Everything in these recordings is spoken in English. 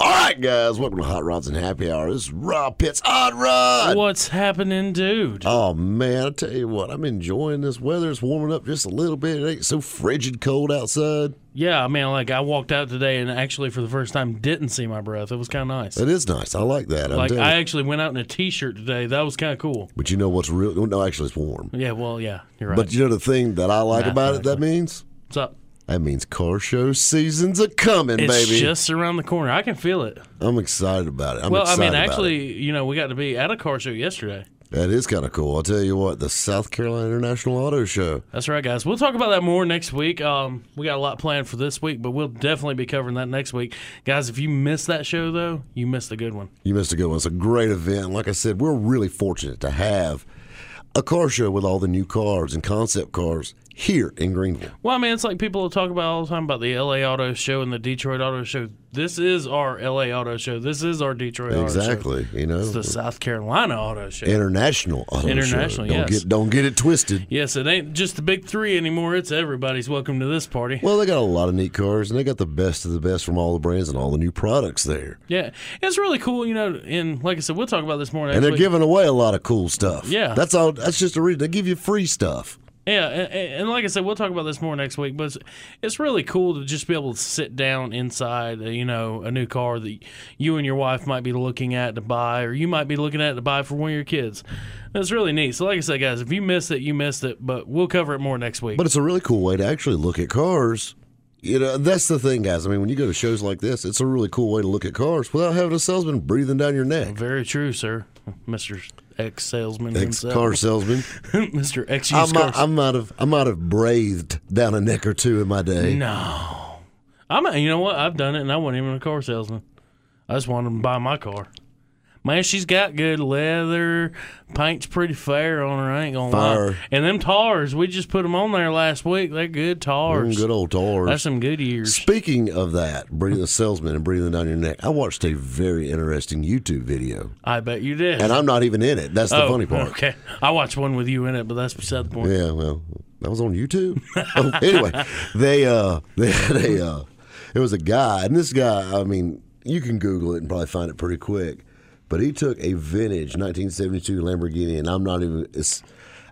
All right, guys, welcome to Hot Rods and Happy Hour. This is Rob Pitts Hot Rod. What's happening, dude? Oh man, I tell you what, I'm enjoying this weather. It's warming up just a little bit. It ain't so frigid cold outside. Yeah, I mean, like I walked out today and actually for the first time didn't see my breath. It was kind of nice. It is nice. I like that. Like I actually went out in a t-shirt today. That was kind of cool. but you know what's real? No, actually, it's warm. Yeah, well, yeah, you're right. But you know the thing that I like about it. That means What's up? That means car show seasons are coming, It's baby. just around the corner. I can feel it. I'm excited about it. I'm well, I mean, actually, you know, we got to be at a car show yesterday. that is kind of cool. I'll tell you what, the South Carolina International Auto Show. That's right, guys. We'll talk about that more next week. Um, we got a lot planned for this week, but we'll definitely be covering that next week, guys. If you missed that show, though, you missed a good one. You missed a good one. It's a great event. Like I said, we're really fortunate to have a car show with all the new cars and concept cars here in Greenville. Well, I mean, it's like people talk about all the time about the LA Auto Show and the Detroit Auto Show. This is our LA Auto Show. This is our Detroit Auto Show. Exactly. You know, It's the South Carolina Auto Show. international auto International, show. Don't yes. get don't get it twisted. yes, it ain't just the big three anymore. It's everybody's welcome to this party. Well, they got a lot of neat cars, and they got the best of the best from all the brands and all the new products there. Yeah, it's really cool. You know, and like I said, we'll talk about this more next And they're week. giving away a lot of cool stuff. Yeah. that's all. That's just a reason they give you free stuff. Yeah, and, and like I said, we'll talk about this more next week. But it's, it's really cool to just be able to sit down inside, uh, you know, a new car that you and your wife might be looking at to buy, or you might be looking at to buy for one of your kids. It's really neat. So, like I said, guys, if you missed it, you missed it. But we'll cover it more next week. But it's a really cool way to actually look at cars. You know, that's the thing, guys. I mean, when you go to shows like this, it's a really cool way to look at cars without having a salesman breathing down your neck. Very true, sir, Mister Ex salesman Ex himself, car salesman. Mister Ex I might. I might have, I might have breathed down a neck or two in my day. No, I'm. You know what? I've done it, and I wasn't even a car salesman. I just wanted to buy my car. Man, she's got good leather. Paint's pretty fair on her. I ain't gonna Fire. lie. And them tars, we just put them on there last week. They're good tars. Mm, good old tars. That's some good years. Speaking of that, breathing the salesman and breathing down your neck, I watched a very interesting YouTube video, I bet you did. and I'm not even in it. That's the oh, funny part. Okay, I watched one with you in it, but that's beside the point. Yeah, well, that was on YouTube. oh, anyway, they uh, they had a uh, it was a guy, and this guy, I mean, you can Google it and probably find it pretty quick. But he took a vintage 1972 Lamborghini, and I'm not even it's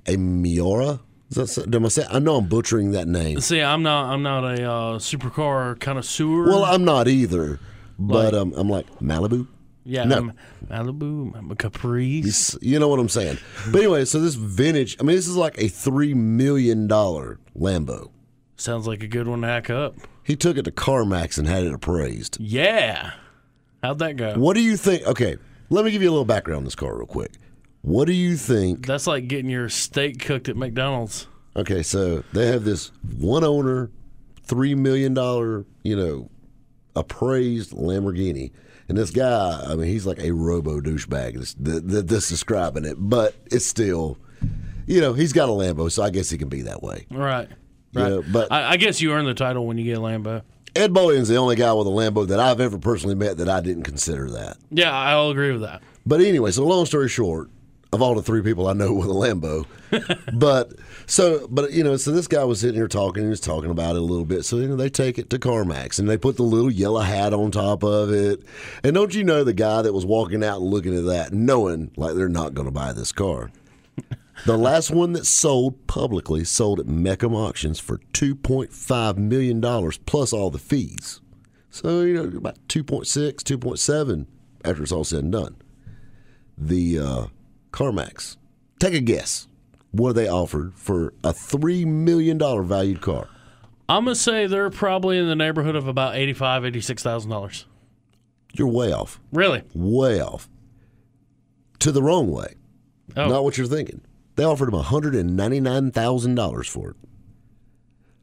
a Miura. That, am I say? I know I'm butchering that name. See, I'm not. I'm not a uh, supercar connoisseur. Well, I'm not either, but um, I'm like Malibu. yeah, no. I'm Malibu, I'm a Caprice. You know what I'm saying. But anyway, so this vintage, I mean, this is like a $3 million Lambo. Sounds like a good one to hack up. He took it to CarMax and had it appraised. Yeah. How'd that go? What do you think? Okay, let me give you a little background on this car real quick. What do you think? That's like getting your steak cooked at McDonald's. Okay, so they have this one owner, $3 million, you know, appraised Lamborghini. And this guy, I mean, he's like a robo douchebag. This, th- th- this describing it, but it's still, you know, he's got a Lambo, so I guess he can be that way. Right. You Right. know, but I, I guess you earn the title when you get a Lambo. Ed Boyan's the only guy with a Lambo that I've ever personally met that I didn't consider that. Yeah, I'll agree with that. But anyway, so long story short, of all the three people I know with a Lambo, but so but you know, so this guy was sitting here talking, he was talking about it a little bit. So you know, they take it to CarMax and they put the little yellow hat on top of it. And don't you know the guy that was walking out and looking at that, knowing like they're not going to buy this car. The last one that sold publicly sold at Mecum Auctions for $2.5 million plus all the fees. So, you know, about 2.6, 2.7 after it's all said and done. The uh, CarMax, take a guess what they offered for a $3 million valued car. I'm gonna say they're probably in the neighborhood of about eighty-five, eighty-six thousand dollars. You're way off, Really? way off. To the wrong way. Oh. Not what you're thinking. They offered him $199,000 for it.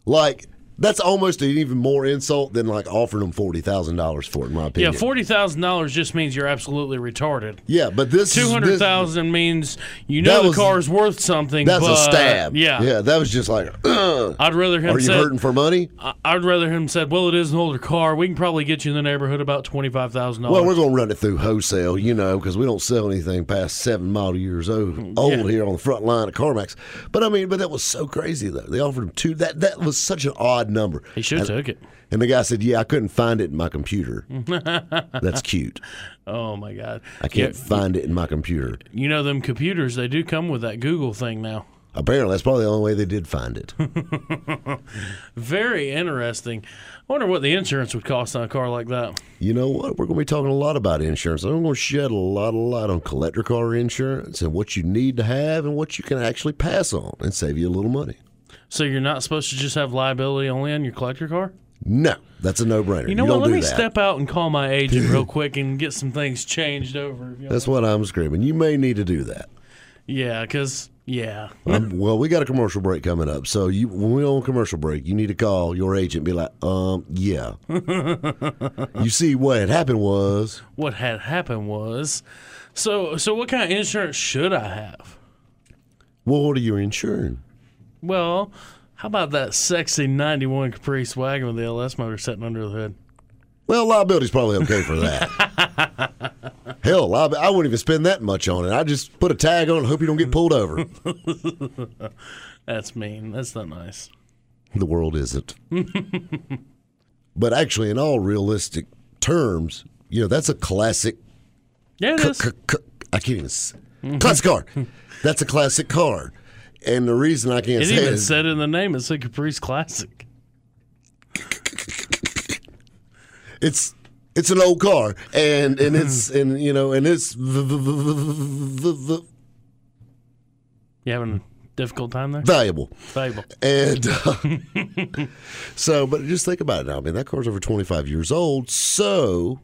Like, That's almost an even more insult than like offering them forty thousand dollars for it, in my opinion. Yeah, forty thousand dollars just means you're absolutely retarded. Yeah, but this Two is- hundred thousand means you know the was- car's worth something. That's but, a stab. Yeah, yeah. That was just like, Ugh. I'd rather him are you said, hurting for money? I'd rather him said, "Well, it is an older car. We can probably get you in the neighborhood about twenty five thousand dollars." Well, we're going to run it through wholesale, you know, because we don't sell anything past seven model years old, mm, old Yeah. here on the front line of CarMax. But I mean, but that was so crazy though. They offered him two. That that was such an odd number. He should have took it. And the guy said, "Yeah, I couldn't find it in my computer. That's cute. Oh my god! I can't Yeah, find it in my computer. you know them computers? They do come with that Google thing now. Apparently, that's probably the only way they did find it. Very interesting. I wonder what the insurance would cost on a car like that. you know what? We're going to be talking a lot about insurance. I'm going to shed a lot of light on collector car insurance and what you need to have and what you can actually pass on and save you a little money. So you're not supposed to just have liability only on your collector car? No, that's a no-brainer. You know don't what? Let me that. step out and call my agent real quick and get some things changed over. That's what I'm screaming. You may need to do that. Yeah, because yeah, Um, well, we got a commercial break coming up, so you when we're on commercial break, you need to call your agent and be like, um, yeah. you see, what had happened was what had happened was, so so what kind of insurance should I have? well, what are you insuring? Well, how about that sexy '91 Caprice wagon with the LS motor sitting under the hood? Well, liability's probably okay for that. Hell, liab- I wouldn't even spend that much on it. I just put a tag on it and hope you don't get pulled over. That's mean. That's not nice. the world isn't. but actually, in all realistic terms, you know, that's a classic. Yeah, it c- is. c- c- I can't even. Classic car. That's a classic car. And the reason I can't It say it even is said in the name, it's a Caprice Classic. it's it's an old car, and and it's and you know and it's You having a difficult time there? valuable. Valuable. And uh, so, but just think about it now. I mean, that car's over 25 years old. So,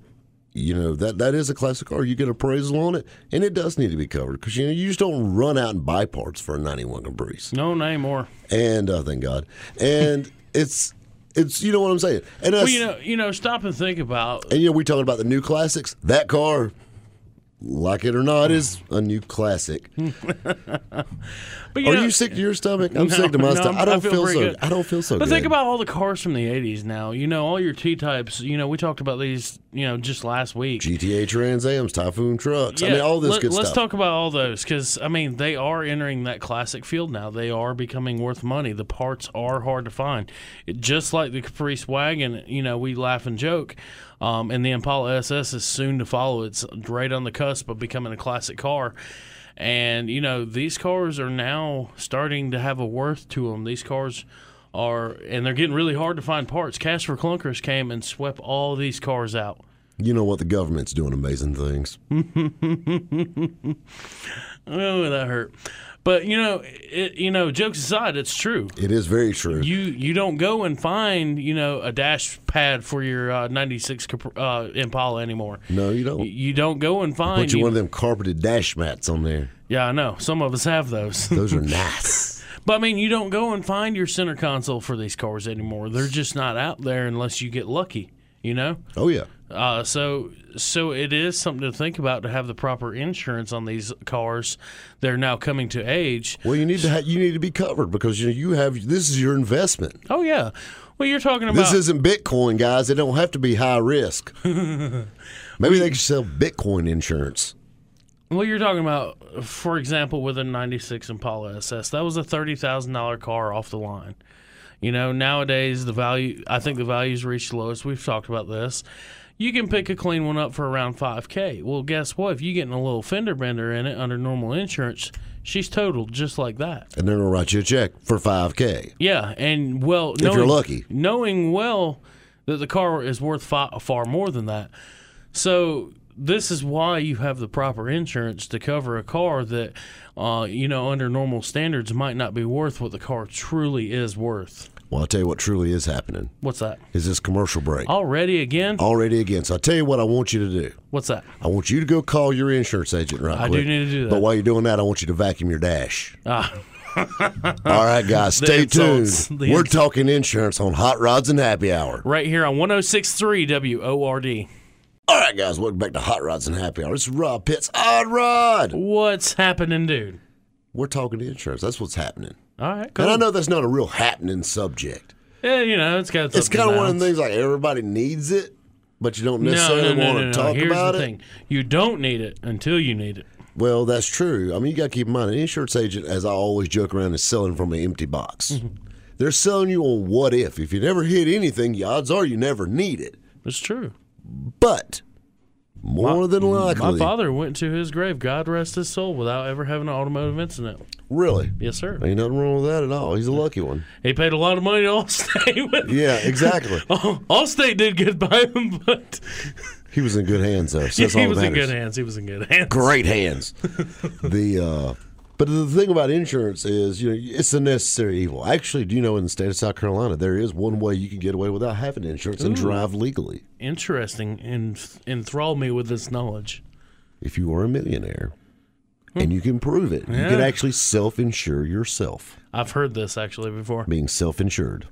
you know, that that is a classic car. You get appraisal on it, and it does need to be covered because, you know, you just don't run out and buy parts for a 91 Caprice. No, not anymore. And uh, thank God. And it's, it's, you know what I'm saying? And Well, you know, you know, stop and think about. and, you know, we talking about the new classics. That car, like it or not, is a new classic. But, Are know, you sick to your stomach? I'm No, sick to my no, stomach. I don't feel feel, so. good. I don't feel so But good. think about all the cars from the '80s now. You know, all your T types. You know, we talked about these. You know, just last week. GTA Trans Am's, Typhoon trucks. I mean, all this let, good let's stuff. talk about all those because I mean they are entering that classic field now. They are becoming worth money. The parts are hard to find. It, just like the Caprice wagon, you know, we laugh and joke, um, and the Impala SS is soon to follow. It's right on the cusp of becoming a classic car. And you know these cars are now starting to have a worth to them. These cars are, and they're getting really hard to find parts. Cash for Clunkers came and swept all these cars out. You know what? The government's doing amazing things. Oh, that hurt. But you know, it, you know, jokes aside, it's true. It is very true. You you don't go and find you know a dash pad for your uh, '96 uh, Impala anymore. no, you don't. You- You don't go and find. Put you one of them carpeted dash mats on there. yeah, I know. Some of us have those. Those are nice. but I mean, you don't go and find your center console for these cars anymore. They're just not out there unless you get lucky. You know. Oh yeah. Uh, so so it is something to think about to have the proper insurance on these cars. They're now coming to age. Well, you need to ha- you need to be covered because you know you have this is your investment. Oh yeah. Well, you're talking about This isn't Bitcoin, guys. It don't have to be high risk. Maybe they could sell Bitcoin insurance. Well, you're talking about, for example, with a '96 Impala SS, that was a thirty thousand dollar car off the line. You know, nowadays the value, I think the value's reached the lowest. We've talked about this. You can pick a clean one up for around five k. Well, guess what? If you get in a little fender bender in it under normal insurance, she's totaled just like that. And they're gonna write you a check for five k. Yeah, and well, if you're lucky. knowing well that the car is worth far, far more than that. So this is why you have the proper insurance to cover a car that, uh, you know, under normal standards might not be worth what the car truly is worth. Well, I'll tell you what truly is happening What's that? is this commercial break Already again? already again. So I'll tell you what I want you to do. What's that? I want you to go call your insurance agent right I quick. do need to do that. But while you're doing that, I want you to vacuum your dash. Ah, All right, guys, stay insults. tuned. We're talking insurance on Hot Rods and Happy Hour. Right here on 1063 WORD. All right, guys, welcome back to Hot Rods and Happy Hour. This is Rob Pitts. Odd Rod. What's happening, dude? We're talking insurance. That's what's happening. All right, cool. And I know that's not a real happening subject. Yeah, you know, it's got It's kind of one of the things like everybody needs it, but you don't necessarily no, no, no, want to talk Here's about the it. thing: you don't need it until you need it. Well, that's true. I mean, you got to keep in mind, an insurance agent, as I always joke around, is selling from an empty box. Mm-hmm. They're selling you on what if. If you never hit anything, the odds are you never need it. That's true. But more than likely. My father went to his grave, God rest his soul, without ever having an automotive incident. really, Yes, sir. ain't nothing wrong with that at all. He's a lucky one. He paid a lot of money to Allstate. but- Yeah, exactly. Allstate did good by him, but he was in good hands, though. So that's all he was in good hands. He was in good hands. great hands. the uh, but the thing about insurance is, you know, it's a necessary evil. Actually, do you know in the state of South Carolina there is one way you can get away without having insurance and drive legally Interesting and enthrall me with this knowledge. if you are a millionaire. Hmm. And you can prove it. You can actually self-insure yourself, I've heard this actually before, being self-insured.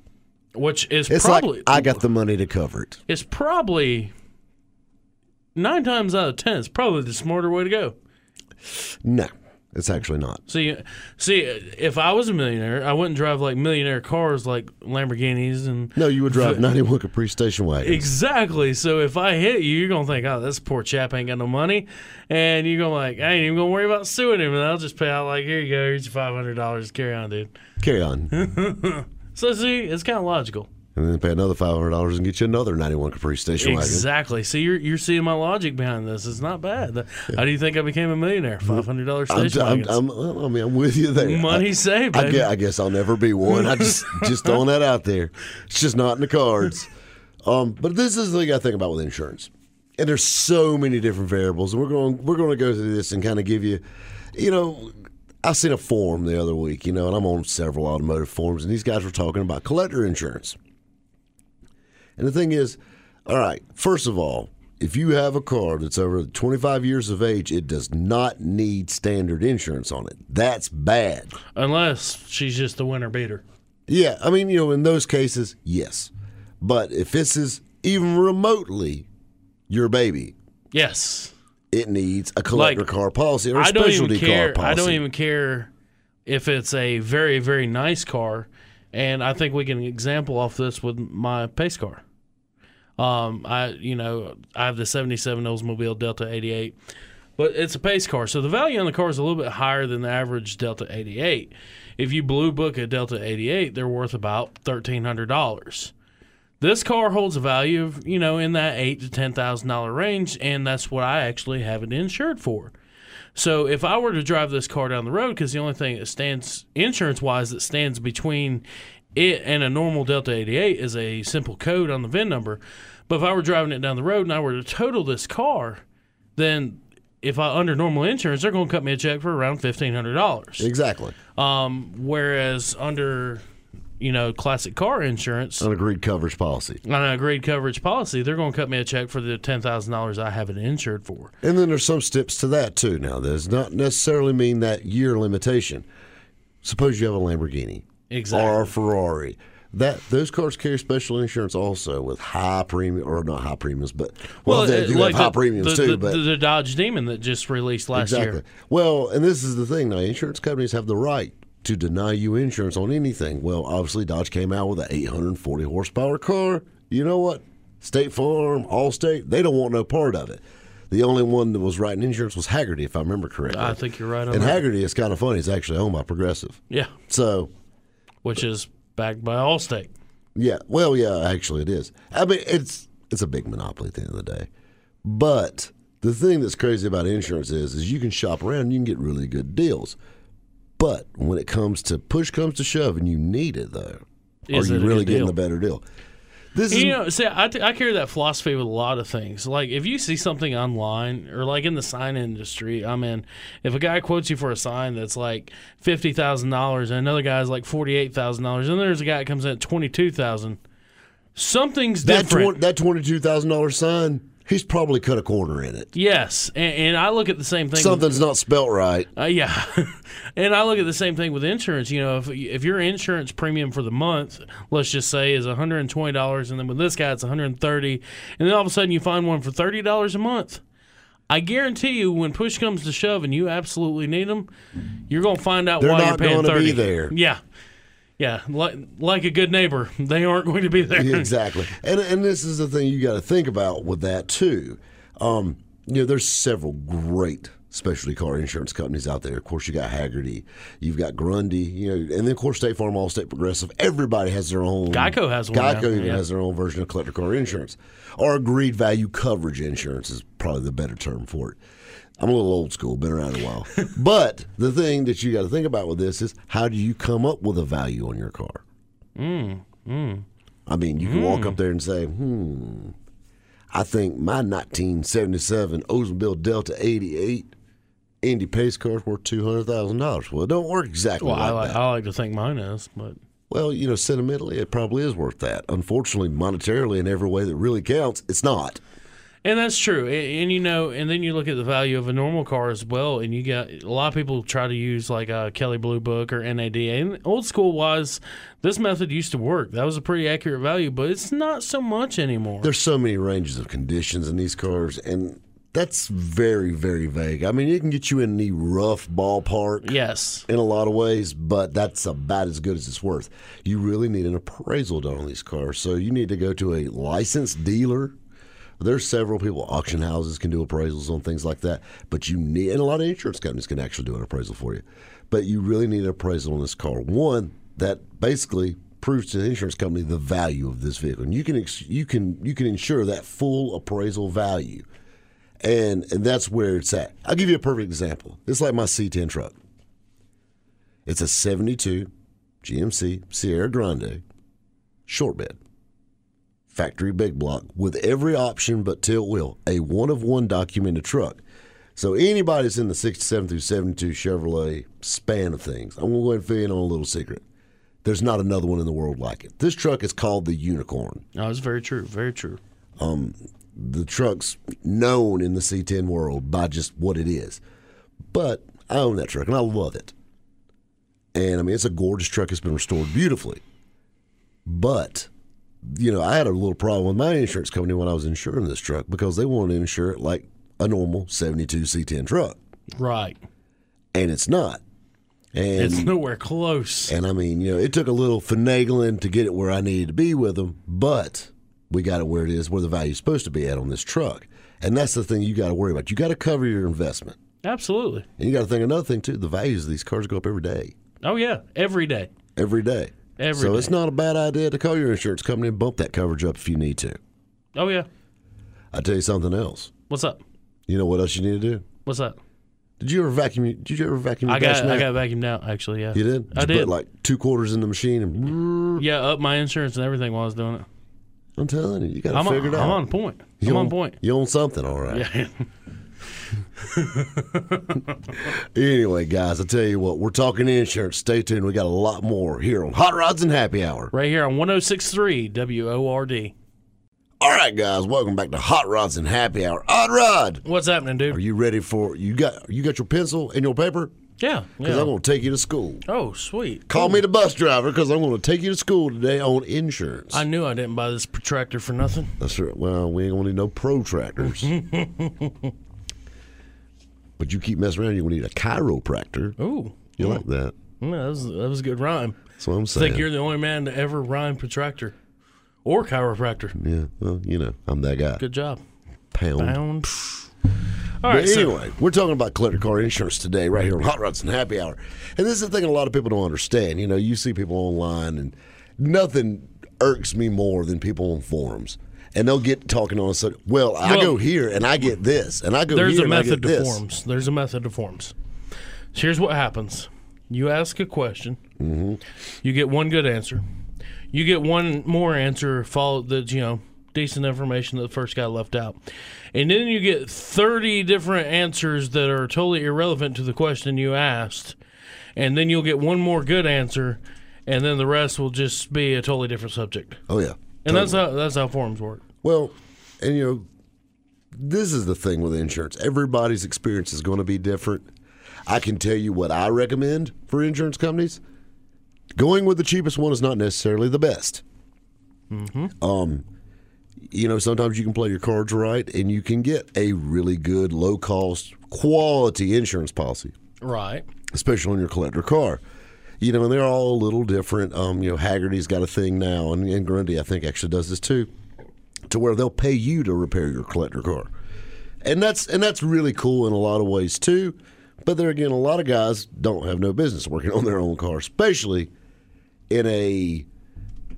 which is It's probably like I got the money to cover it. it's probably nine times out of ten. It's probably the smarter way to go. No, it's actually not. See, see, if I was a millionaire, I wouldn't drive like millionaire cars like Lamborghinis and No, you would drive 91 Caprice Station wagon. Exactly. So if I hit you, you're gonna think, "Oh, this poor chap ain't got no money," and you're gonna like, "I ain't even gonna worry about suing him, and I'll just pay out like, here you go, here's your five hundred dollars. Carry on, dude." Carry on. So see, it's kind of logical. And then pay another $500 and get you another 91 Caprice Station wagon. Exactly. See, you're you're seeing my logic behind this. It's not bad. How do you think I became a millionaire? Five hundred dollars I'm, station I'm. I'm, I mean, I'm with you there. Money I, saved, I guess, I guess I'll never be one. I just just throwing that out there. It's just not in the cards. Um, but this is the thing I think about with insurance, and there's so many different variables, and we're going we're going to go through this and kind of give you, you know. I seen a forum the other week, you know, and I'm on several automotive forums, and these guys were talking about collector insurance. And the thing is, all right, first of all, if you have a car that's over 25 years of age, it does not need standard insurance on it. That's bad. Unless she's just a winner beater. Yeah, I mean, you know, in those cases, yes. But if this is even remotely your baby, Yes. it needs a collector Like, car policy or a I specialty car policy. I don't even care if it's a very very nice car, and I think we can example off this with my pace car. Um, I you know I have the '77 Oldsmobile Delta '88, but it's a pace car, so the value on the car is a little bit higher than the average Delta '88. If you blue book a Delta '88, they're worth about thirteen hundred dollars. This car holds a value of you know in that eight to ten thousand dollar range, and that's what I actually have it insured for. So if I were to drive this car down the road, because the only thing that stands insurance wise that stands between it and a normal Delta 88 is a simple code on the VIN number. But if I were driving it down the road and I were to total this car, then if I under normal insurance, they're going to cut me a check for around fifteen hundred dollars. Exactly. Um, whereas under you know classic car insurance An agreed coverage policy. on an agreed coverage policy, they're going to cut me a check for the ten thousand dollars I have it insured for. And then there's some steps to that too. Now, that does not necessarily mean that year limitation. Suppose you have a Lamborghini Exactly. or a Ferrari. That those cars carry special insurance also with high premium or not high premiums, but well, they uh, do like have high premiums the, too. the, but the, the Dodge Demon that just released last exactly. year. Well, and this is the thing now: insurance companies have the right to deny you insurance on anything. Well, obviously, Dodge came out with an 840 horsepower car. You know what? State Farm, Allstate, they don't want no part of it. The only one that was writing insurance was Hagerty, if I remember correctly. I think you're right on and that. Hagerty is kind of funny. It's actually owned by Progressive. Yeah, So, which is backed by Allstate. yeah, well, yeah, actually it is. I mean, it's it's a big monopoly at the end of the day. But the thing that's crazy about insurance is, is you can shop around and you can get really good deals. But when it comes to push comes to shove and you need it though, Is are you really getting a better deal? This is You know, see, I, I carry that philosophy with a lot of things. Like, if you see something online or like in the sign industry, I mean, if a guy quotes you for a sign that's like fifty thousand dollars and another guy's like forty eight thousand dollars, and there's a guy that comes in at twenty two thousand, something's that different. twen- that twenty two thousand dollar sign he's probably cut a corner in it. Yes, and, and I look at the same thing. with- Something's not spelt right. Uh, yeah, and I look at the same thing with insurance. You know, if if your insurance premium for the month, let's just say, is one hundred and twenty dollars, and then with this guy it's one hundred and thirty, and then all of a sudden you find one for thirty dollars a month. I guarantee you, when push comes to shove, and you absolutely need them, you're going to find out They're why not you're paying gonna be thirty. there. Yeah, yeah, like like a good neighbor, they aren't going to be there. Yeah, exactly. And and this is the thing you got to think about with that too. Um, you know, there's several great specialty car insurance companies out there. Of course, you got Hagerty, you've got Grundy, you know, and then of course State Farm, Allstate, Progressive. Everybody has their own. Geico has one Geico even yeah. has their own version of collector car insurance, or agreed value coverage insurance is probably the better term for it. I'm a little old school, been around a while. but the thing that you got to think about with this is how do you come up with a value on your car? Mm, mm. I mean, you can walk mm. up there and say, hmm, I think my 1977 Oldsmobile Delta 88 Indy Pace car is worth $200,000. Well, it don't work exactly Well, I like like that. I like to think mine is, but Well, you know, sentimentally, it probably is worth that. Unfortunately, monetarily, in every way that really counts, it's not. And that's true. And, and, you know, and then you look at the value of a normal car as well, and you got a lot of people try to use like a Kelley Blue Book or NAD. And old school wise, this method used to work. That was a pretty accurate value, but it's not so much anymore. There's so many ranges of conditions in these cars, and that's very, very vague. I mean, it can get you in the rough ballpark. yes. in a lot of ways, but that's about as good as it's worth. You really need an appraisal done on these cars. So you need to go to a licensed dealer. There's several people, auction houses can do appraisals on things like that, but you need, and a lot of insurance companies can actually do an appraisal for you. But you really need an appraisal on this car. One that basically proves to the insurance company the value of this vehicle, and you can you can you can ensure that full appraisal value, and and that's where it's at. I'll give you a perfect example. It's like my C10 truck. It's a 72 GMC Sierra Grande short bed. Factory big block with every option but tilt wheel. A one of one documented truck. So anybody that's in the 67 through 72 Chevrolet span of things, I'm going to go ahead and fill you in on a little secret. There's not another one in the world like it. This truck is called the Unicorn. No, it's very true. Very true. Um, the truck's known in the C10 world by just what it is. But I own that truck and I love it. And I mean, it's a gorgeous truck. It's been restored beautifully. But, you know, I had a little problem with my insurance company when I was insuring this truck because they wanted to insure it like a normal 72 C10 truck. Right. And it's not. And It's nowhere close. and I mean, you know, it took a little finagling to get it where I needed to be with them, but we got it where it is, where the value's supposed to be at on this truck. And that's the thing you got to worry about. You got to cover your investment. Absolutely. And you got to think another thing, too. The values of these cars go up every day. Oh yeah, every day. Every day. Every so day. it's not a bad idea to call your insurance company and bump that coverage up if you need to. Oh yeah. I tell you something else. What's up? You know what else you need to do? What's up? Did you ever vacuum? Did you ever vacuum? Your I got? I got vacuumed out actually. Yeah. You did? I you did. Put like two quarters in the machine, and yeah, up my insurance and everything while I was doing it. I'm telling you, you got to figure on, it out. I'm on point. You I'm on own- point. You own something, all right. Yeah. Anyway, guys, I tell you what, we're talking insurance. Stay tuned. We got a lot more here on Hot Rods and Happy Hour. right here on 1063 WORD. All right, guys, welcome back to Hot Rods and Happy Hour. Hot Rod, What's happening, dude? are you ready for you got you got your pencil and your paper? yeah. Because yeah. I'm going to take you to school. Oh, sweet. Call me the bus driver because I'm going to take you to school today on insurance. I knew I didn't buy this protractor for nothing. That's right. Well, we ain't going to need no protractors. but you keep messing around, you're going to need a chiropractor. Ooh. You like that? Yeah, that was that was a good rhyme. That's what I'm saying. I think you're the only man to ever rhyme protractor or chiropractor. yeah, well, you know, I'm that guy. Good job. Pound. Pound. All But right. so- anyway, we're talking about collector car insurance today, right here on Hot Rods and Happy Hour. And this is the thing a lot of people don't understand. You know, you see people online, and nothing irks me more than people on forums. And they'll get talking on a sudden, well, I go here and I get this, and I go There's here a and I method to this. forms. There's a method to forms. So here's what happens: you ask a question, Mm-hmm. you get one good answer, you get one more answer followed that you know decent information that the first guy left out, and then you get thirty different answers that are totally irrelevant to the question you asked, and then you'll get one more good answer, and then the rest will just be a totally different subject. Oh, yeah. And that's how that's how forums work. Well, and you know, this is the thing with insurance. Everybody's experience is going to be different. I can tell you what I recommend for insurance companies. Going with the cheapest one is not necessarily the best. Um, you know, sometimes you can play your cards right and you can get a really good, low cost, quality insurance policy, Right. especially on your collector car. You know, and they're all a little different. Um, you know, Hagerty's got a thing now, and, and Grundy, I think, actually does this too, to where they'll pay you to repair your collector car, and that's and that's really cool in a lot of ways too. But there again, a lot of guys don't have no business working on their own car, especially in a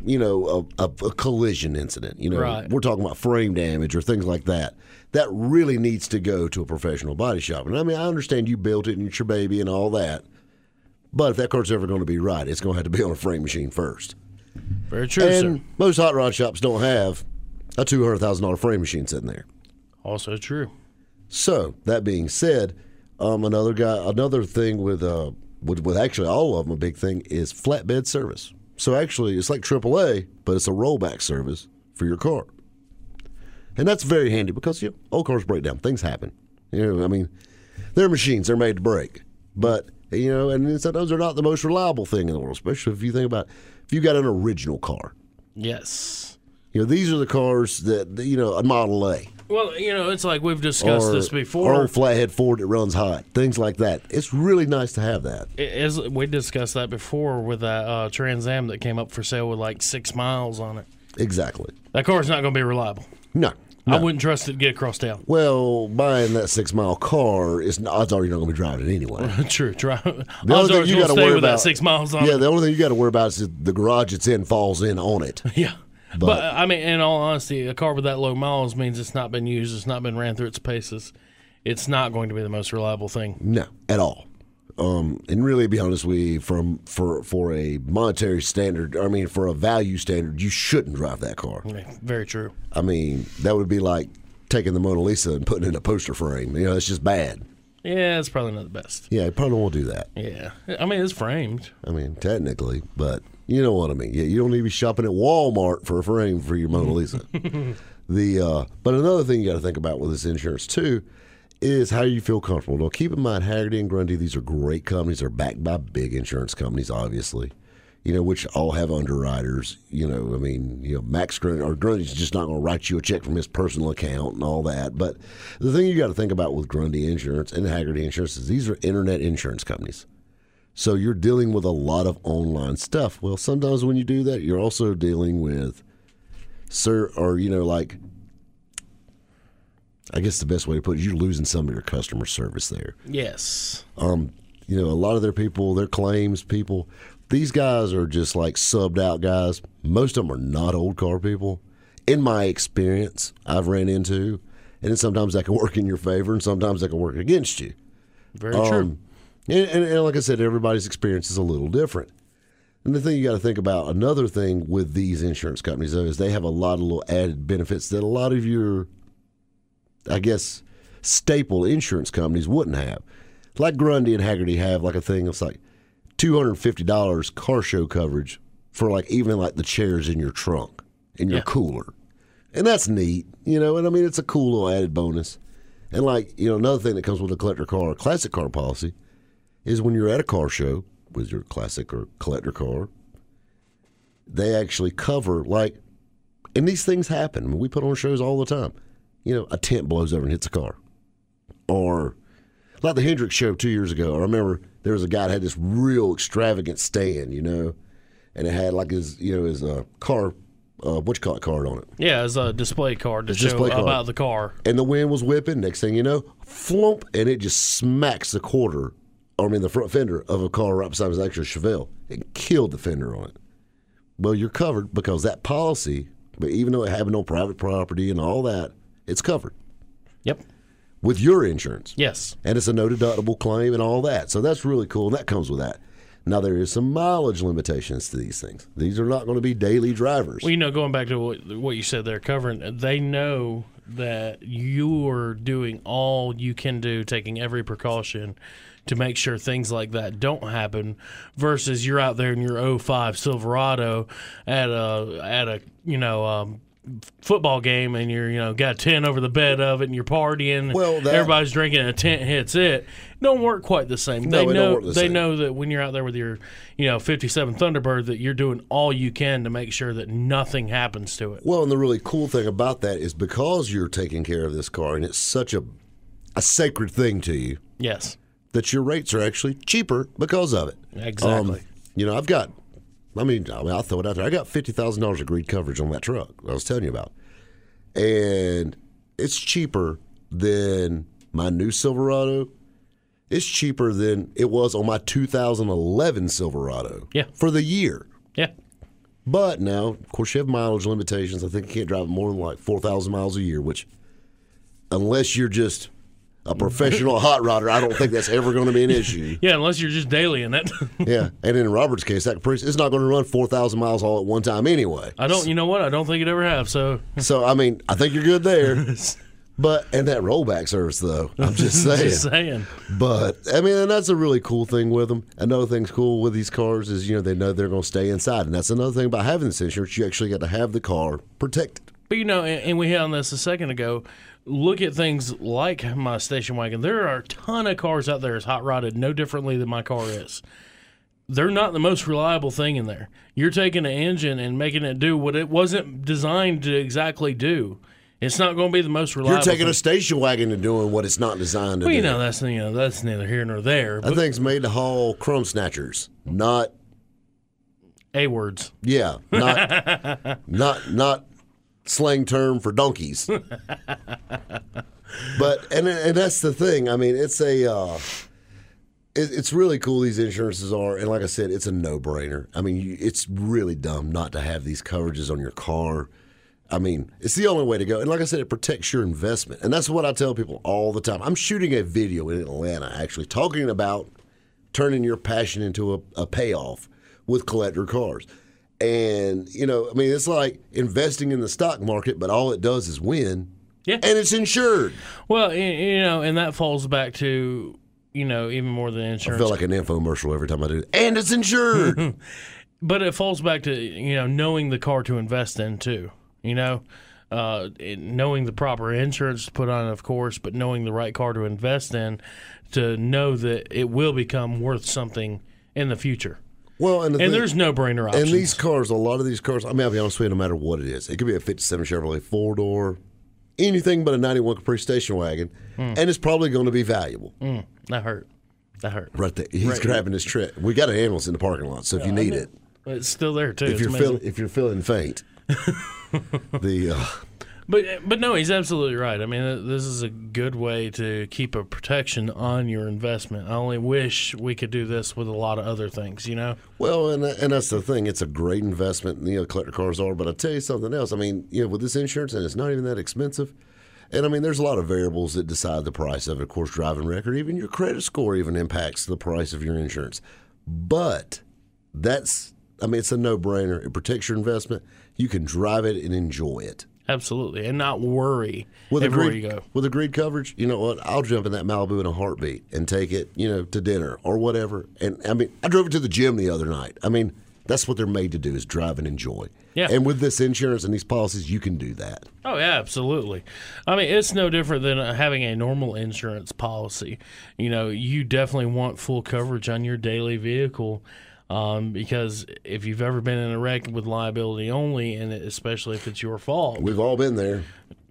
you know a, a, a collision incident. You know, Right. we're talking about frame damage or things like that. That really needs to go to a professional body shop. And I mean, I understand you built it and it's your baby and all that. But if that car's ever going to be right, it's going to have to be on a frame machine first. Very true, and sir. most hot rod shops don't have a two hundred thousand dollar frame machine sitting there. Also true. So that being said, um, another guy, another thing with uh, with, with actually all of them, a big thing is flatbed service. So actually, it's like AAA, but it's a rollback service for your car, and that's very handy because you know, old cars break down, things happen. You know, I mean, they're machines; they're made to break. But you know, and sometimes they're not the most reliable thing in the world, especially if you think about if you got an original car. Yes. You know, these are the cars that you know a Model A. Well, you know, it's like we've discussed or, this or before. old flathead Ford that runs hot, things like that. It's really nice to have that. As we discussed that before with that uh, Trans Am that came up for sale with like six miles on it. Exactly. That car's not going to be reliable. No. I wouldn't trust it to get across town. Well, buying that six mile car is odds are you're not going to be driving it anyway. True. Try. The Odds only thing you got to worry about six miles on Yeah, it. the only thing you got to worry about is the garage it's in falls in on it. Yeah. But, I mean, in all honesty, a car with that low miles means it's not been used, it's not been ran through its paces. It's not going to be the most reliable thing. No, at all. Um, and really, to be honest with you, from for for a monetary standard, I mean, for a value standard, you shouldn't drive that car. Yeah, Very true. I mean, that would be like taking the Mona Lisa and putting it in a poster frame. You know, it's just bad. Yeah, it's probably not the best. Yeah, probably won't do that. Yeah. I mean, it's framed. I mean, technically, but you know what I mean. Yeah, you don't need to be shopping at Walmart for a frame for your Mona Lisa. the uh, but another thing you got to think about with this insurance too is how you feel comfortable. Now, keep in mind, Hagerty and Grundy, these are great companies. They're backed by big insurance companies, obviously. You know, which all have underwriters. You know, I mean, you know, Max Grundy or Grundy's just not going to write you a check from his personal account and all that. But the thing you got to think about with Grundy Insurance and Hagerty Insurance is these are internet insurance companies. So you're dealing with a lot of online stuff. Well, sometimes when you do that, you're also dealing with, sir, or you know, like, I guess the best way to put it, you're losing some of your customer service there. Yes. Um, you know, a lot of their people, their claims people, these guys are just like subbed out guys. Most of them are not old car people. In my experience, I've ran into, and then sometimes that can work in your favor, and sometimes that can work against you. Very true. Um, and, and, and like I said, everybody's experience is a little different. And the thing you got to think about, another thing with these insurance companies, though, is they have a lot of little added benefits that a lot of your, I guess, staple insurance companies wouldn't have. Like Grundy and Hagerty have like a thing that's like $250 car show coverage for like even like the chairs in your trunk, and your Yeah. cooler. And that's neat, you know, and I mean, it's a cool little added bonus. And like, you know, another thing that comes with a collector car, a classic car policy, is when you're at a car show with your classic or collector car, they actually cover like, and these things happen. I mean, we put on shows all the time. You know, a tent blows over and hits a car, or like the Hendrix show two years ago. I remember there was a guy that had this real extravagant stand, you know, and it had like his, you know, his uh, car, uh, what you call it, card on it. Yeah, it's a display card to It's show card. about the car. and the wind was whipping. Next thing you know, flump, and it just smacks the quarter, or I mean the front fender of a car right beside his actual Chevelle. It killed the fender on it. Well, you're covered because that policy, but even though it happened on private property and all that, it's covered Yep. With your insurance. Yes. And it's a no deductible claim and all that. So that's really cool. And that comes with that. Now, there is some mileage limitations to these things. These are not going to be daily drivers. Well, you know, going back to what, what you said there, covering, they know that you are doing all you can do, taking every precaution to make sure things like that don't happen. Versus you're out there in your 05 Silverado at a at a you know um, football game and you're you know got a tent over the bed of it and you're partying. Well, that- everybody's drinking and a tent hits it. Don't work quite the same. No, they know the they same. know that when you're out there with your you know 57 Thunderbird that you're doing all you can to make sure that nothing happens to it. Well, and the really cool thing about that is because you're taking care of this car and it's such a a sacred thing to you Yes. that your rates are actually cheaper because of it. Exactly. Um, you know, I've got. I mean, I mean, I'll throw it out there. I got fifty thousand dollars of greed coverage on that truck. I was telling you about, and it's cheaper than my new Silverado. It's cheaper than it was on my 2011 Silverado. Yeah. for the year. Yeah. But now, of course, you have mileage limitations. I think you can't drive more than like 4,000 miles a year, which, unless you're just a professional hot rodder, I don't think that's ever going to be an issue. Yeah, unless you're just daily in it. Yeah. And in Robert's case, that Caprice, it's not going to run 4,000 miles all at one time anyway. I don't. You know what? I don't think it ever have. So So, I mean, I think you're good there. But, and that rollback service, though, I'm just saying. just saying. But I mean, and that's a really cool thing with them. Another thing's cool with these cars is you know they know they're going to stay inside, and that's another thing about having this insurance. You actually got to have the car protected. But you know, and, and we hit on this a second ago. Look at things like my station wagon. There are a ton of cars out there as hot rodded, no differently than my car is. They're not the most reliable thing in there. You're taking an engine and making it do what it wasn't designed to exactly do. It's not going to be the most reliable. You're taking thing. a station wagon and doing what it's not designed to Well, do. you know that's you know that's neither here nor there. that thing's made to haul crumb snatchers, not a words. yeah, not not not slang term for donkeys. but and and that's the thing. I mean, it's a. Uh, it, it's really cool. These insurances are, and like I said, it's a no-brainer. I mean, you, it's really dumb not to have these coverages on your car. I mean, it's the only way to go. And like I said, it protects your investment, and that's what I tell people all the time. I'm shooting a video in Atlanta, actually talking about turning your passion into a, a payoff with collector cars. And you know, I mean, it's like investing in the stock market, but all it does is win. Yeah. and it's insured. Well, you know, and that falls back to you know even more than insurance. I feel like an infomercial every time I do it. And it's insured. But it falls back to you know knowing the car to invest in too. You know, uh, knowing the proper insurance to put on, of course, but knowing the right car to invest in to know that it will become worth something in the future. Well, and, the And thing- there's no brainer options. And these cars, a lot of these cars, I mean, I'll be honest with you, no matter what it is, it could be a 57 Chevrolet four door, anything but a 91 Caprice station wagon, Hmm. and it's probably going to be valuable. Mm, that hurt. That hurt. Right there. He's grabbing his trip. We got an ambulance in the parking lot, so if you need it, It's still there too. if It's you're feeling if you're feeling faint, the uh, But but no, he's absolutely right. I mean, this is a good way to keep a protection on your investment. I only wish we could do this with a lot of other things. You know. well, and uh, and that's the thing. It's a great investment. You know, collector cars are. But I tell you something else. I mean, you know, with this insurance, and it's not even that expensive. And I mean, there's a lot of variables that decide the price of it. Of course, driving record, even your credit score, even impacts the price of your insurance. But that's, I mean, it's a no-brainer. It protects your investment. You can drive it and enjoy it. Absolutely, and not worry With everywhere agreed, you go. with agreed coverage, you know what? I'll jump in that Malibu in a heartbeat and take it, you know, to dinner or whatever. And I mean, I drove it to the gym the other night. I mean, that's what they're made to do is drive and enjoy. Yeah. And with this insurance and these policies, you can do that. Oh yeah, absolutely. I mean, it's no different than uh, having a normal insurance policy. You know, you definitely want full coverage on your daily vehicle. Um, because if you've ever been in a wreck with liability only, and especially if it's your fault, We've all been there.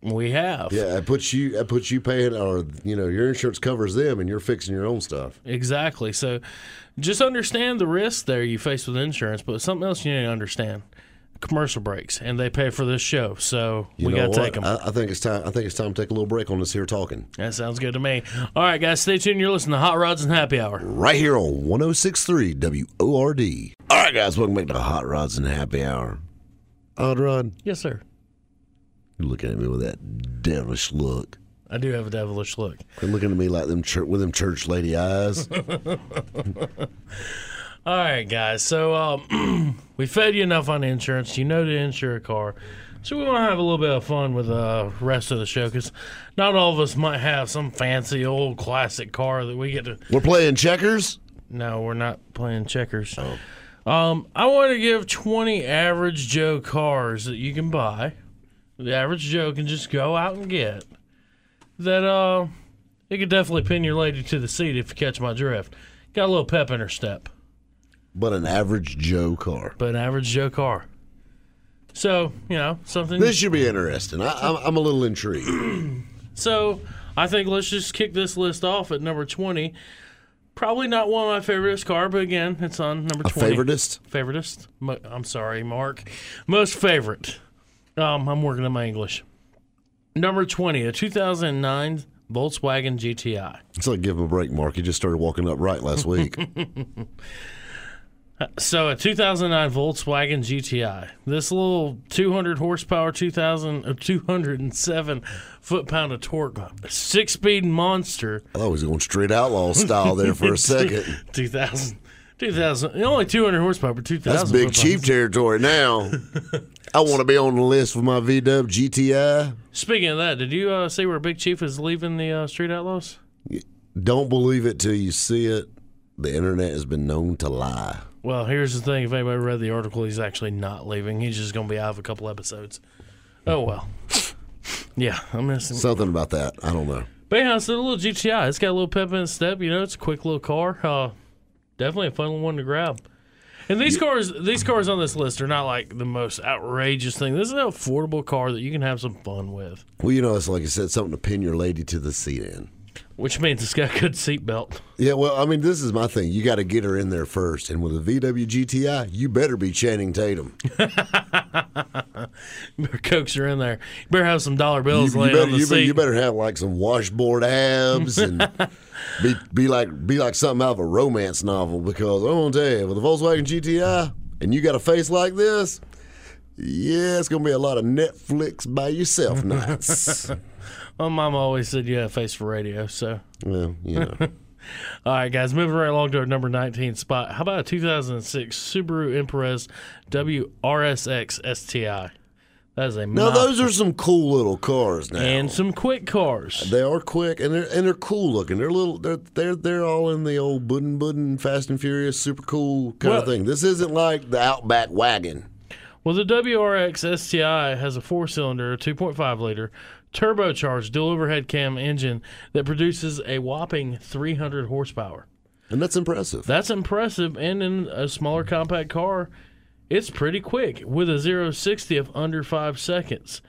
we have. Yeah, it puts you it puts you paying or you know, your insurance covers them and you're fixing your own stuff. Exactly. So just understand the risk there you face with insurance, but something else you need to understand. Commercial breaks, and they pay for this show, so You we got to take them. I, I think it's time I think it's time to take a little break on this here talking. that sounds good to me. All right, guys, stay tuned. You're listening to Hot Rods and Happy Hour. right here on 1063 WORD. All right, guys, welcome back to Hot Rods and Happy Hour. Odd Rod, Yes, sir. you're looking at me with that devilish look. I do have a devilish look. Quit looking at me like them church, with them church lady eyes. All right, guys. So um, we fed you enough on insurance. You know to insure a car. So we want to have a little bit of fun with the rest of the show because not all of us might have some fancy old classic car that we get to. We're playing checkers. No, we're not playing checkers. Um, I want to give 20 average Joe cars that you can buy the average Joe can just go out and get, that uh, it could definitely pin your lady to the seat if you catch my drift. Got a little pep in her step, But an average Joe car. but an average Joe car. So you know something. This should be interesting. I, I'm, I'm a little intrigued. So I think let's just kick this list off at number twenty. Probably not one of my favoriteest car, but again, it's on number A twenty. favoritist? Favoritist? Mo- I'm sorry, Mark. Most favorite. Um, I'm working on my English. Number twenty, a 2009 Volkswagen GTI. It's like give him a break, Mark. He just started walking upright last week. So a 2009 Volkswagen GTI. This little 200 horsepower, 2000 or 207 foot pound of torque, six speed monster. I thought he was going straight outlaw style there for a second. 2000, 2000, only 200 horsepower, but 2000. That's big chief territory now. I want to be on the list with my VW GTI. Speaking of that, did you uh, see where Big Chief is leaving the uh, Street Outlaws? Don't believe it till you see it. The internet has been known to lie. Well, here's the thing: if anybody read the article, he's actually not leaving. He's just going to be out of a couple episodes. Oh well. Yeah, I'm missing. Something about that. I don't know. But yeah, it's a little GTI. It's got a little pep in its step. You know, it's a quick little car. Uh, definitely a fun one to grab. And these cars, these cars on this list are not like the most outrageous thing. This is an affordable car that you can have some fun with, Well, you know, it's like I said, something to pin your lady to the seat in. Which means it's got a good seatbelt. Yeah, well, I mean, this is my thing. You got to get her in there first. And with a VW GTI, you better be Channing Tatum. Better coax her in there. You better have some dollar bills you laying better, on the you, seat. you better have like some washboard abs and be be like be like something out of a romance novel. Because I'm gonna tell you, with a Volkswagen GTI, and you got a face like this, yeah, it's gonna be a lot of Netflix by yourself nights. My mom always said you had a face for radio. So, well, you know, all right, guys, moving right along to our number 19 spot. How about a 2006 Subaru Impreza WRSX STI? That is a now those are some cool little cars. Now and some quick cars. They are quick and they're and they're cool looking. They're little. They're they're they're all in the old Buddin Buddin Fast and Furious super cool kind Well- of thing. This isn't like the Outback wagon. Well, the WRX STI has a four cylinder, 2.5 liter, turbocharged dual overhead cam engine that produces a whopping 300 horsepower. And that's impressive. That's impressive. And in a smaller compact car, it's pretty quick with a 0 60 of under five seconds,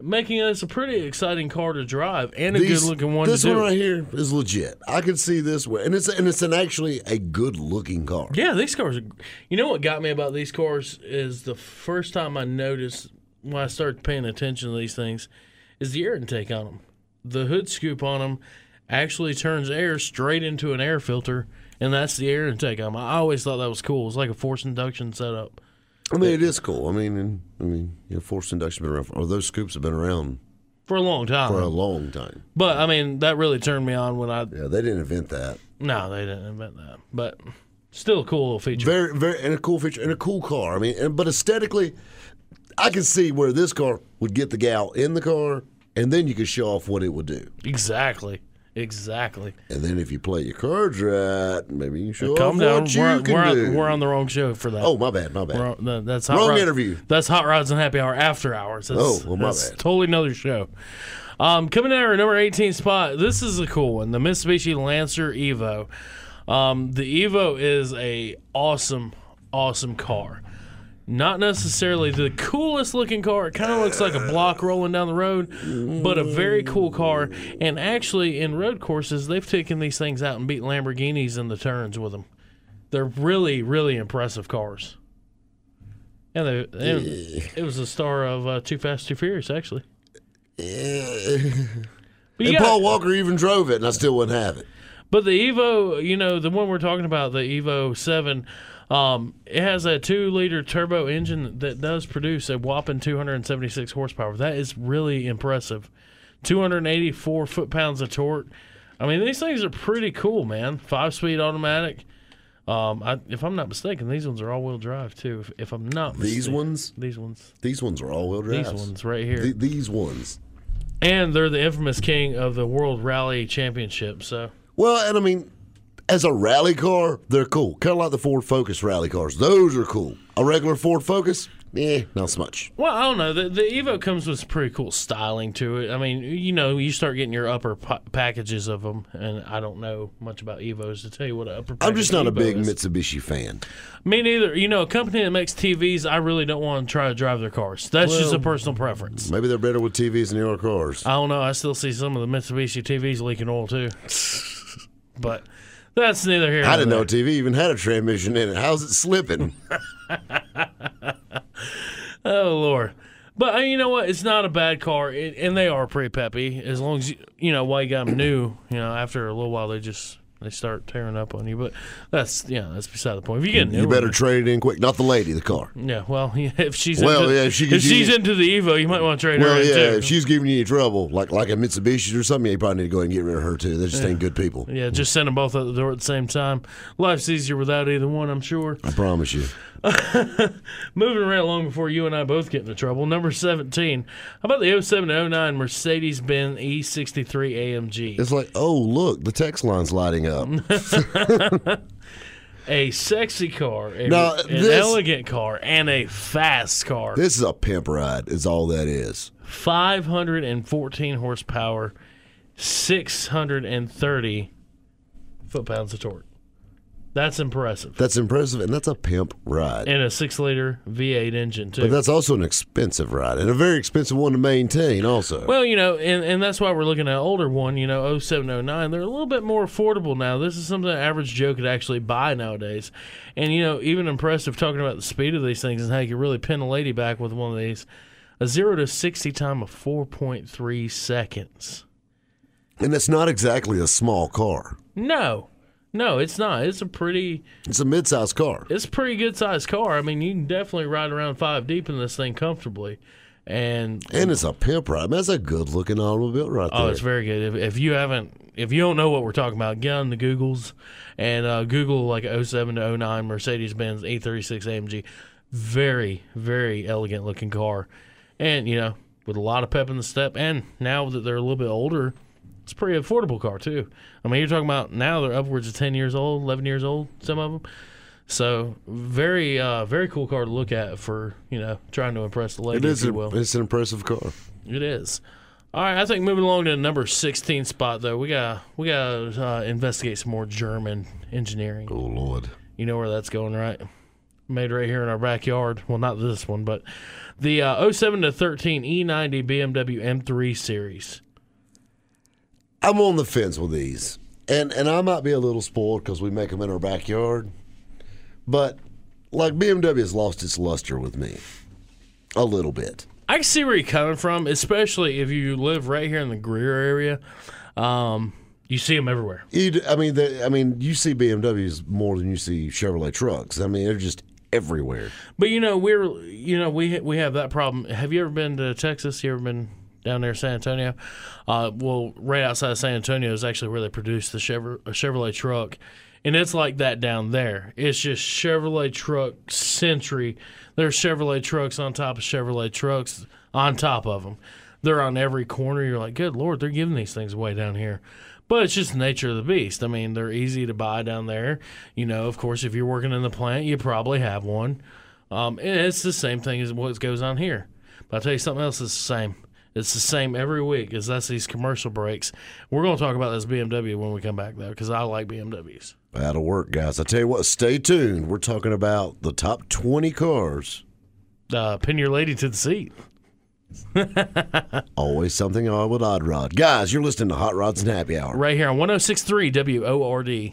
making this a pretty exciting car to drive and a These- good looking one This to do. one right here is legit. I can see this way, and it's and it's an actually a good looking car. Yeah, these cars. Are, you know what got me about these cars is the first time I noticed when I started paying attention to these things is the air intake on them. The hood scoop on them actually turns air straight into an air filter, and that's the air intake on them. I always thought that was cool. It's like a forced induction setup. I mean, it is cool. I mean, and, I mean, you know, forced induction been around, or those scoops have been around For a long time, for a long time. but I mean that really turned me on when I Yeah, they didn't invent that. no they didn't invent that, but still a cool feature. Very, very, and a cool feature, and a cool car. I mean, and, but aesthetically, I can see where this car would get the gal in the car, and then you could show off what it would do. exactly, exactly. And then if you play your cards right, maybe you show Calm off down. what you We're, can we're, do. on, we're on the wrong show for that. oh, my bad, my bad. We're on- that's hot Wrong Rod- interview. That's Hot Rods and Happy Hour after hours. That's, Oh, well, my that's bad. totally another show. Um, coming in at our number 18 spot, this is a cool one. The Mitsubishi Lancer Evo. Um, the Evo is a awesome, awesome car. Not necessarily the coolest looking car. It kind of looks like a block rolling down the road, but a very cool car. And actually, in road courses, they've taken these things out and beat Lamborghinis in the turns with them. They're really, really impressive cars. And, they, and it was the star of uh, Too Fast, Too Furious, actually. And got- Paul Walker even drove it, and I still wouldn't have it. but the Evo, you know, the one we're talking about, the Evo 7, um, it has a two liter turbo engine that does produce a whopping 276 horsepower. That is really impressive. 284 foot pounds of torque. I mean, these things are pretty cool, man. Five speed automatic. Um, I, if I'm not mistaken, these ones are all wheel drive too. If, if I'm not These ones, these ones, these ones are all wheel drive. these ones right here. Th- these ones. And they're the infamous king of the World Rally Championship. So Well, and I mean, as a rally car, they're cool. Kind of like the Ford Focus rally cars. Those are cool. A regular Ford Focus, eh, not so much. Well, I don't know. The, the Evo comes with some pretty cool styling to it. I mean, you know, you start getting your upper pa- packages of them, and I don't know much about Evos to tell you what an upper. I'm just not a big is. Mitsubishi fan. Me neither. You know, a company that makes TVs, I really don't want to try to drive their cars. That's just a personal preference. Maybe they're better with TVs than they are cars. I don't know. I still see some of the Mitsubishi TVs leaking oil too. but that's neither here. I didn't know there. a TV even had a transmission in it. How's it slipping? Oh Lord. But uh, you know what? It's not a bad car, it, and they are pretty peppy. As long as you, you know why you got them new. You know, after a little while, they just they start tearing up on you. But that's yeah, that's beside the point. If you get new, you better trade it in quick. Not the lady, the car. Yeah, well, yeah, if she's Well, into, yeah, if she if she's into the Evo, you might want to trade her Well, yeah, too. if she's giving you any trouble, like like a Mitsubishi or something, you probably need to go ahead and get rid of her too. They just ain't good people. yeah, just send them both out the door at the same time. Life's easier without either one, I'm sure. I promise you. Moving right along before you and I both get into trouble. Number 17. How about the 07 09 Mercedes Benz E63 AMG? It's like, oh look, the text line's lighting up. A sexy car, a, Now, an this- elegant car, and a fast car. this is a pimp ride. Is all that is. 514 horsepower, 630 foot pounds of torque. That's impressive. That's impressive, and that's a pimp ride. And a six liter V8 engine, too. But that's also an expensive ride, and a very expensive one to maintain. Also, Well, you know, and, and that's why we're looking at an older one, you know, 0709. They're a little bit more affordable now. This is something the average Joe could actually buy nowadays. And, you know, even impressive talking about the speed of these things and how you can really pin a lady back with one of these. A 0 to 60 time of 4.3 seconds. and it's not exactly a small car. No. No, it's not. It's a pretty It's a mid-sized car. it's a pretty good sized car. I mean, you can definitely ride around five deep in this thing comfortably. And And it's a pimp ride. Man, that's a good-looking automobile right there. Oh, it's very good. If, if you haven't, if you don't know what we're talking about, get on the Googles and uh, Google like a 07 to 09 Mercedes Benz E36 AMG. Very, very elegant looking car, and you know with a lot of pep in the step. And now that they're a little bit older, it's a pretty affordable car too. I mean, you're talking about now they're upwards of 10 years old, 11 years old, some of them. So very, uh, very cool car to look at for you know trying to impress the lady, It if you a- will. it's an impressive car. It is. All right, I think moving along to the number sixteen spot though, we got we got to uh, investigate some more German engineering. Oh Lord. You know where that's going, right? Made right here in our backyard. Well, not this one, but the uh, 07 to 13 E90 BMW M3 series. I'm on the fence with these, and and I might be a little spoiled because we make them in our backyard, but like BMW has lost its luster with me, a little bit. I can see where you're coming from, especially if you live right here in the Greer area. Um, you see them everywhere. You, I mean, the, I mean, you see BMWs more than you see Chevrolet trucks. I mean, they're just everywhere. But you know, we're you know we we have that problem. Have you ever been to Texas? You ever been down there, San Antonio? Uh, well, right outside of San Antonio is actually where they produce the Chevrolet, Chevrolet truck, and it's like that down there. It's just Chevrolet truck century. There's Chevrolet trucks on top of Chevrolet trucks on top of them. They're on every corner. You're like, good lord, they're giving these things away down here. But it's just the nature of the beast. I mean, they're easy to buy down there. You know, of course, if you're working in the plant, you probably have one. Um, and it's the same thing as what goes on here. But I'll tell you something else is the same. It's the same every week as that's these commercial breaks. We're going to talk about this BMW when we come back, though, because I like BMWs. That'll work, guys. I tell you what, stay tuned. We're talking about the top 20 cars. Uh, pin your lady to the seat. Always something odd with Odd Rod. Guys, you're listening to Hot Rods and Happy Hour. Right here on 1063 WORD.